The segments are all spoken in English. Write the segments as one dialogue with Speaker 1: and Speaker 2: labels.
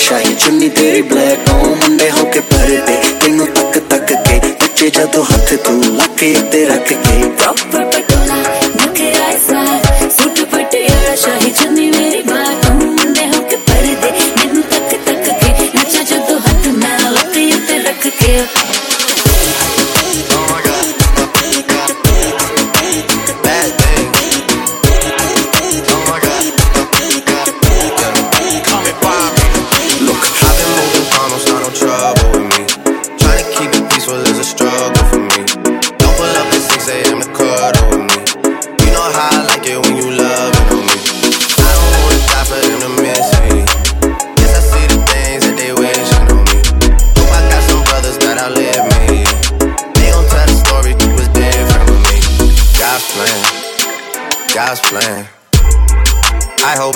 Speaker 1: ਸ਼ਾਹੀ ਚੁੰਨੀ ਤੇਰੀ ਬਲੈਕ ਉਹ ਮੁੰਡੇ ਹੋ ਕੇ ਪਰਦੇ ਤੈਨੂੰ ਤੱਕ ਤੱਕ ਕੇ ਬੱਚੇ ਜਦੋਂ ਹੱਥ ਤੂੰ ਲੱਕੇ ਤੇ ਰੱਖ ਕੇ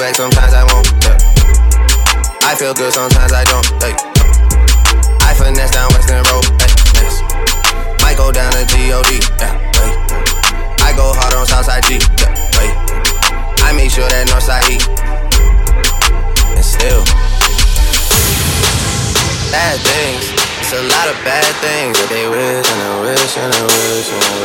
Speaker 2: back sometimes I won't. Yeah. I feel good sometimes I don't. Hey. I finesse down Western Road. Hey. Yes. Might go down to God. Yeah. Hey. I go hard on Southside G. Yeah. Wait. I make sure that Northside E. And still, bad things. It's a lot of bad things that they wish and they wish and they wish and they wish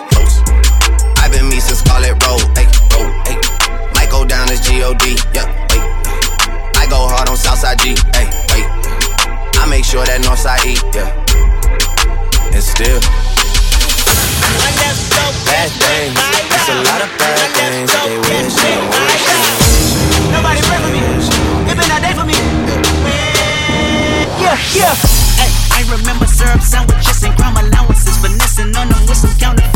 Speaker 2: me since Scarlet Road, road, hey. Might go down as G-O-D, wait. I go hard on Southside G, wait. I make sure that Northside E, yeah. And still, bad things. It's a lot of bad things they wish and wish.
Speaker 3: Nobody pray for me. It been a day for me. Yeah, yeah.
Speaker 4: I remember syrup sandwiches and crime allowances. Finessing on them with some counterfeits,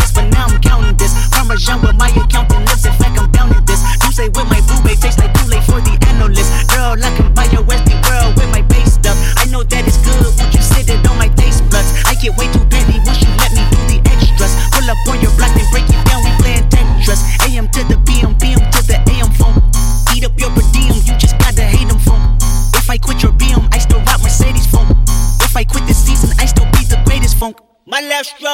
Speaker 4: Parmesan with my accountant lips, in fact, I'm down in this. You say with my boo babe, tastes like too late for the analyst. Girl, I can buy your Westie world with my base stuff. I know that it's good, won't you sit it on my taste buds? I get way too petty once you let me do the extras. Pull up on your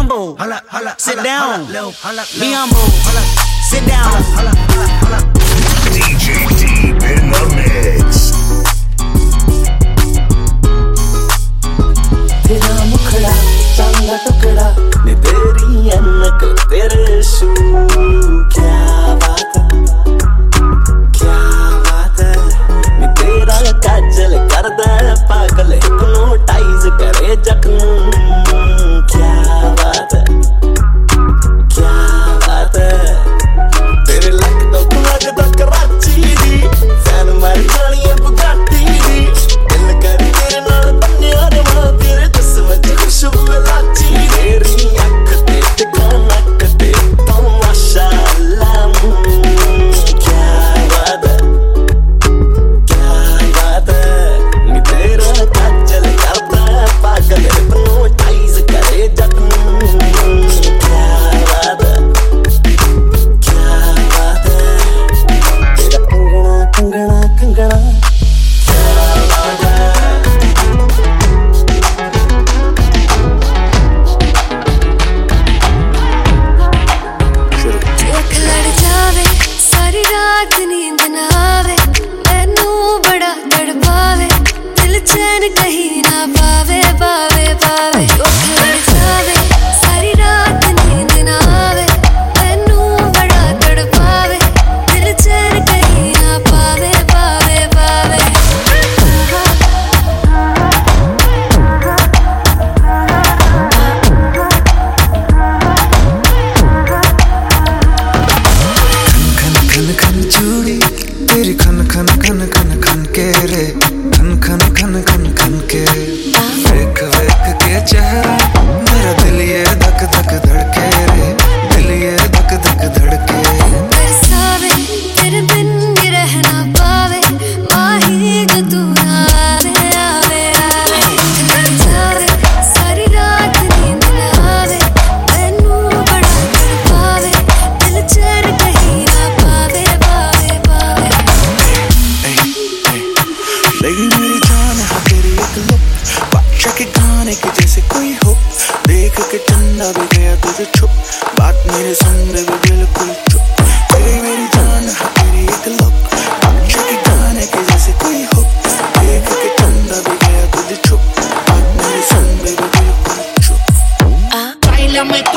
Speaker 4: humble.
Speaker 5: Holla, holla, sit holla, down. Holla, low, holla, low. Be humble. Holla, sit down. Holla, holla, holla, holla. DJ Deep in the mix. Jack
Speaker 6: Moon.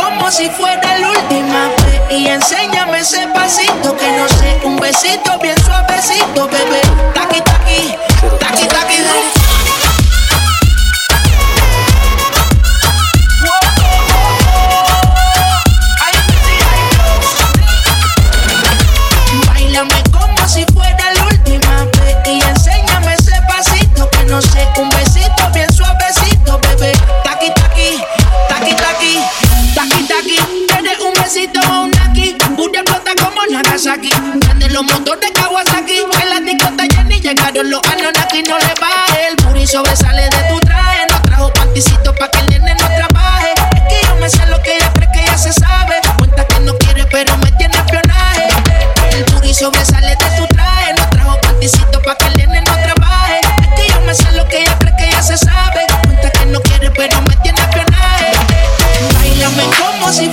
Speaker 6: como si fuera la última vez. Y enséñame ese pasito que no sé, un besito bien suavecito, bebé. Taqui, taqui, taqui, taqui,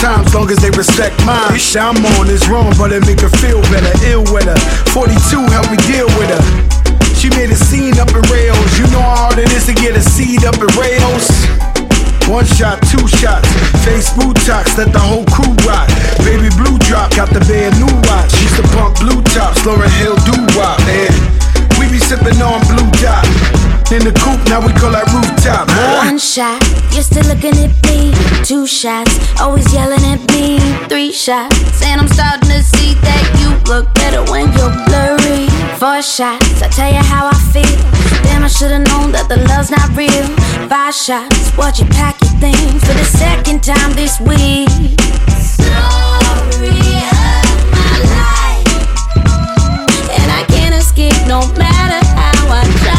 Speaker 7: times, long as they respect mine. Shit I'm on is wrong, but it make her feel better. Ill with her. 42 help me deal with her. She made a scene up in rails. You know how hard it is to get a seed up in rails. One shot, two shots, face Botox, let the whole crew rock. Baby blue drop, got the band new watch. Used to pump blue tops, Lauren Hill do wop, man. We be sipping on blue dot. In the coupe, now we call that rooftop. Huh?
Speaker 8: One shot, you're still looking at me. Two shots, always yelling at me. Three shots, and I'm starting to see that you look better when you're blurry. Four shots, I tell you how I feel. Damn, I should've known that the love's not real. Five shots, watch you pack your things for the second time this week. Story of my life, and I can't escape no matter how I try.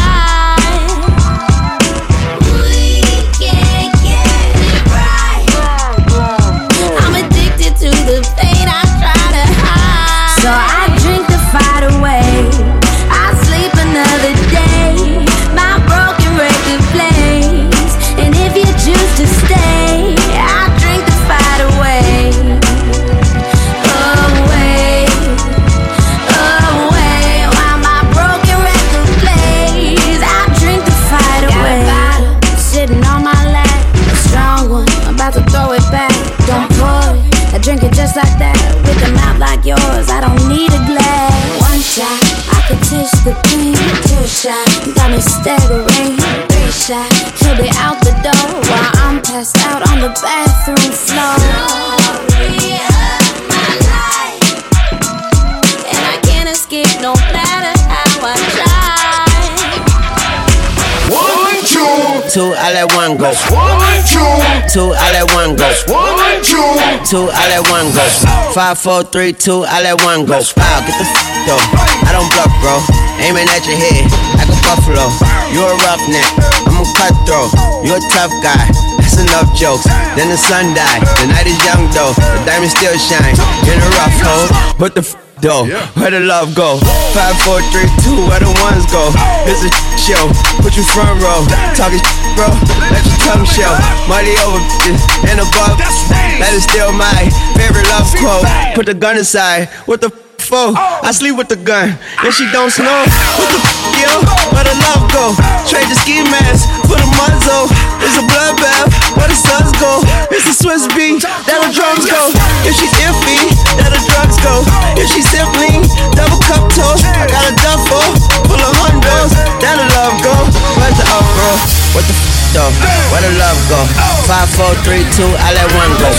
Speaker 8: I
Speaker 9: let one go.
Speaker 10: one, two,
Speaker 9: Two, I let one go.
Speaker 10: one, two.
Speaker 9: Two, I let one go. Five, four, three, two, I let one go. Wow, get the f though. I don't bluff, bro. Aiming at your head like a buffalo. You're a roughneck, I'm a cutthroat. You're a tough guy. That's enough jokes. Then the sun died. The night is young though. The diamond still shine. In a rough hole. What the f though? Where the love go? Five, four, three, two. Where the ones go? It's a show. Put you front row. Talking bro. Let your tongue show. Money over and above. That is still my favorite love quote. Put the gun aside. What the f- for? Oh. I sleep with the gun. And she don't snow. What the f- yo? Where the love go? Trade the ski mask for the muzzle. It's a bloodbath. Where the suns go? It's the Swiss beat. That the drums go. If she's iffy, that the drugs go. If she's simply double cup toast, I got a duffel full of hundos. That the love go. Where's the up, bro? What the f though? Where the love go? Five, four, three, two, I let one go.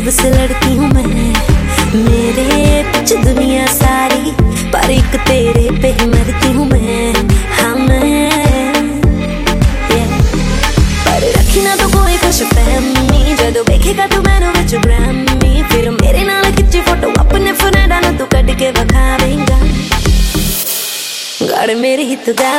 Speaker 11: तब से लड़की हूँ
Speaker 8: मैं, मेरे पीछे दुनिया सारी, पर एक तेरे पे ही मरती हूँ मैं। हाँ मैं पर रखी ना तो कोई खुश फहमी
Speaker 12: जब देखेगा तो मैं विच ब्राह्मी फिर मेरे नाल खिंची फ़ोटो अपने फ़ोन नू तू कट के वखा देगा गड़ मेरी ही गा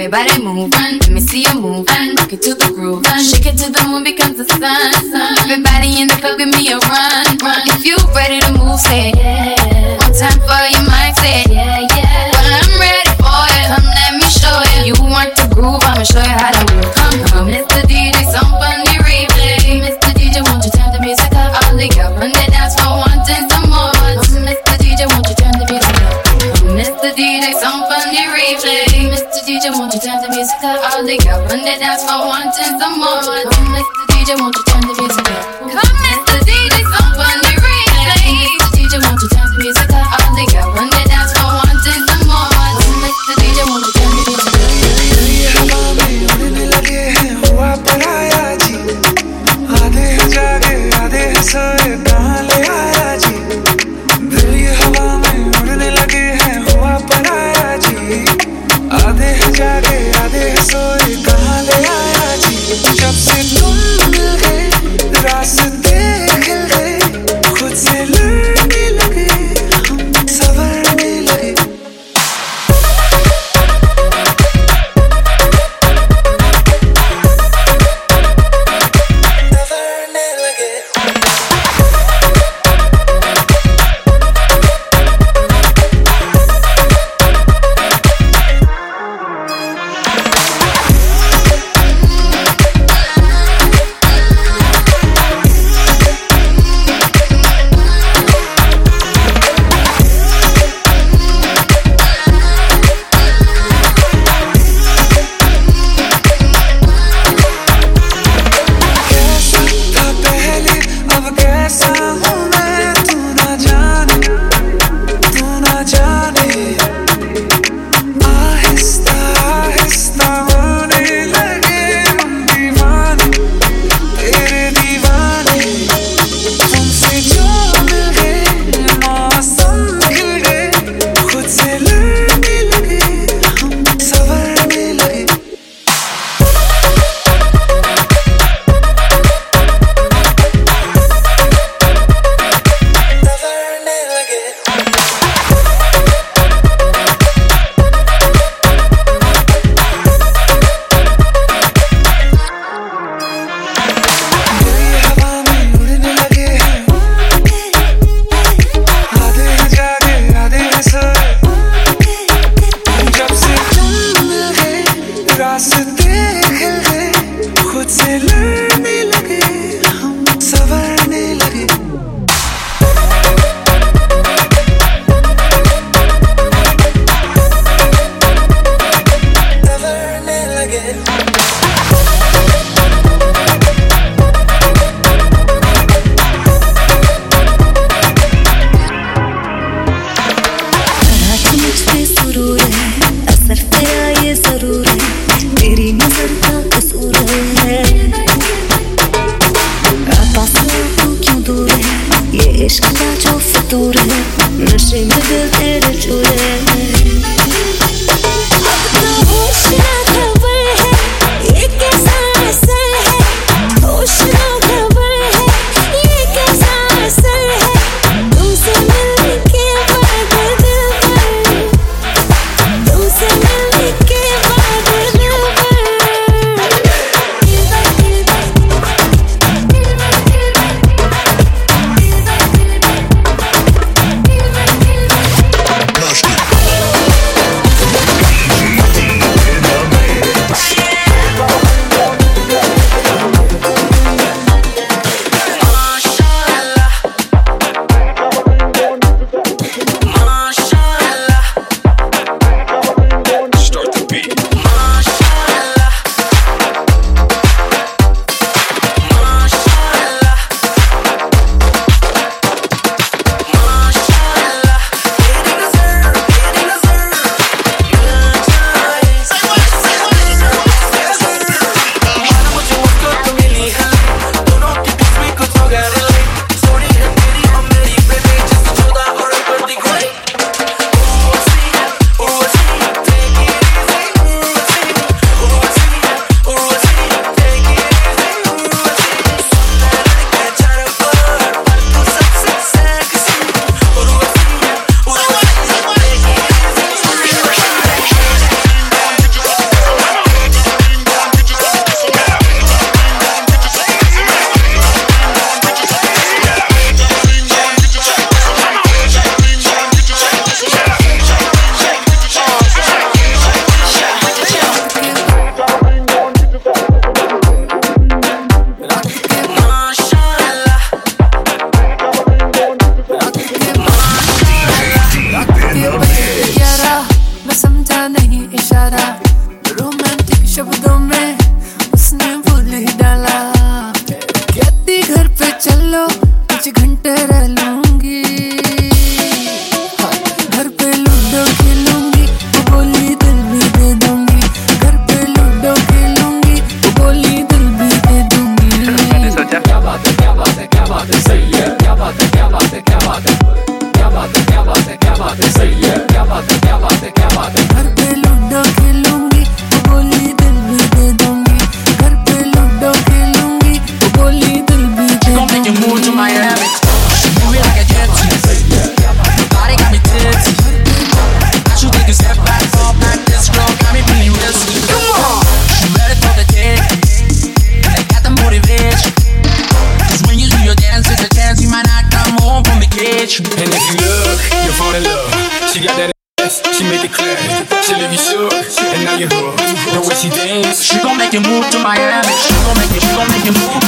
Speaker 12: Everybody move, let me see you move. Rock it to the groove, shake it to the moon becomes the sun. Everybody in the club, give me a run. If you ready to move, say yeah. Mr. All the girls running dance for wanting some more. I'm like the DJ, won't you turn
Speaker 5: है
Speaker 13: क्या बात है क्या बात है क्या बात है क्या बात है क्या बात है क्या बात है सही है क्या बात है क्या बात है क्या बात है
Speaker 14: it like a jet cage.
Speaker 13: And if you look, you'll fall in love. She got that ass, she make it clear. She leave you shook, and now you're hooked. The way she dance,
Speaker 14: She gon' make you move to Miami. She gon' make you, she gon' make you move.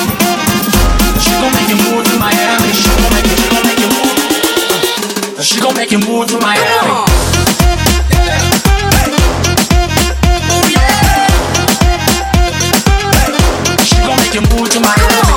Speaker 14: She gon' make you move to Miami. She gon' make you, she gon' make you move. She gon' make you move to Miami. She gon' make you move to Miami.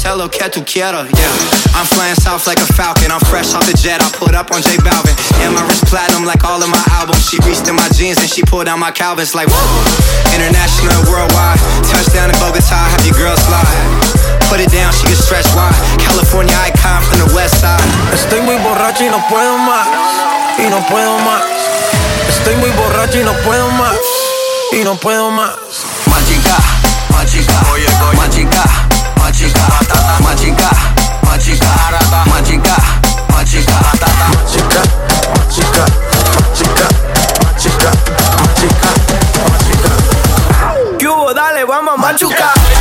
Speaker 15: Hoy vamos a lo que tú quieras. Yeah. I'm flying south like a falcon. I'm fresh off the jet. I put up on J Balvin. And my wrist platinum like all of my albums. She reached in my jeans and she pulled out my Calvins like whoa. International and worldwide. Touchdown in Bogota. Have your girl slide. Put it down, she get stretched wide. California icon from the west side.
Speaker 16: Estoy muy borracho y no puedo más. Y no puedo más. Estoy muy borracho y no puedo más. Y no puedo más.
Speaker 17: Magica, magica, magica, magica, magica, magica, magica, magica,
Speaker 16: chica.
Speaker 9: ¿Qué hubo? Dale, vamos a machucar.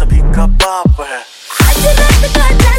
Speaker 18: सभी का बाप
Speaker 13: है।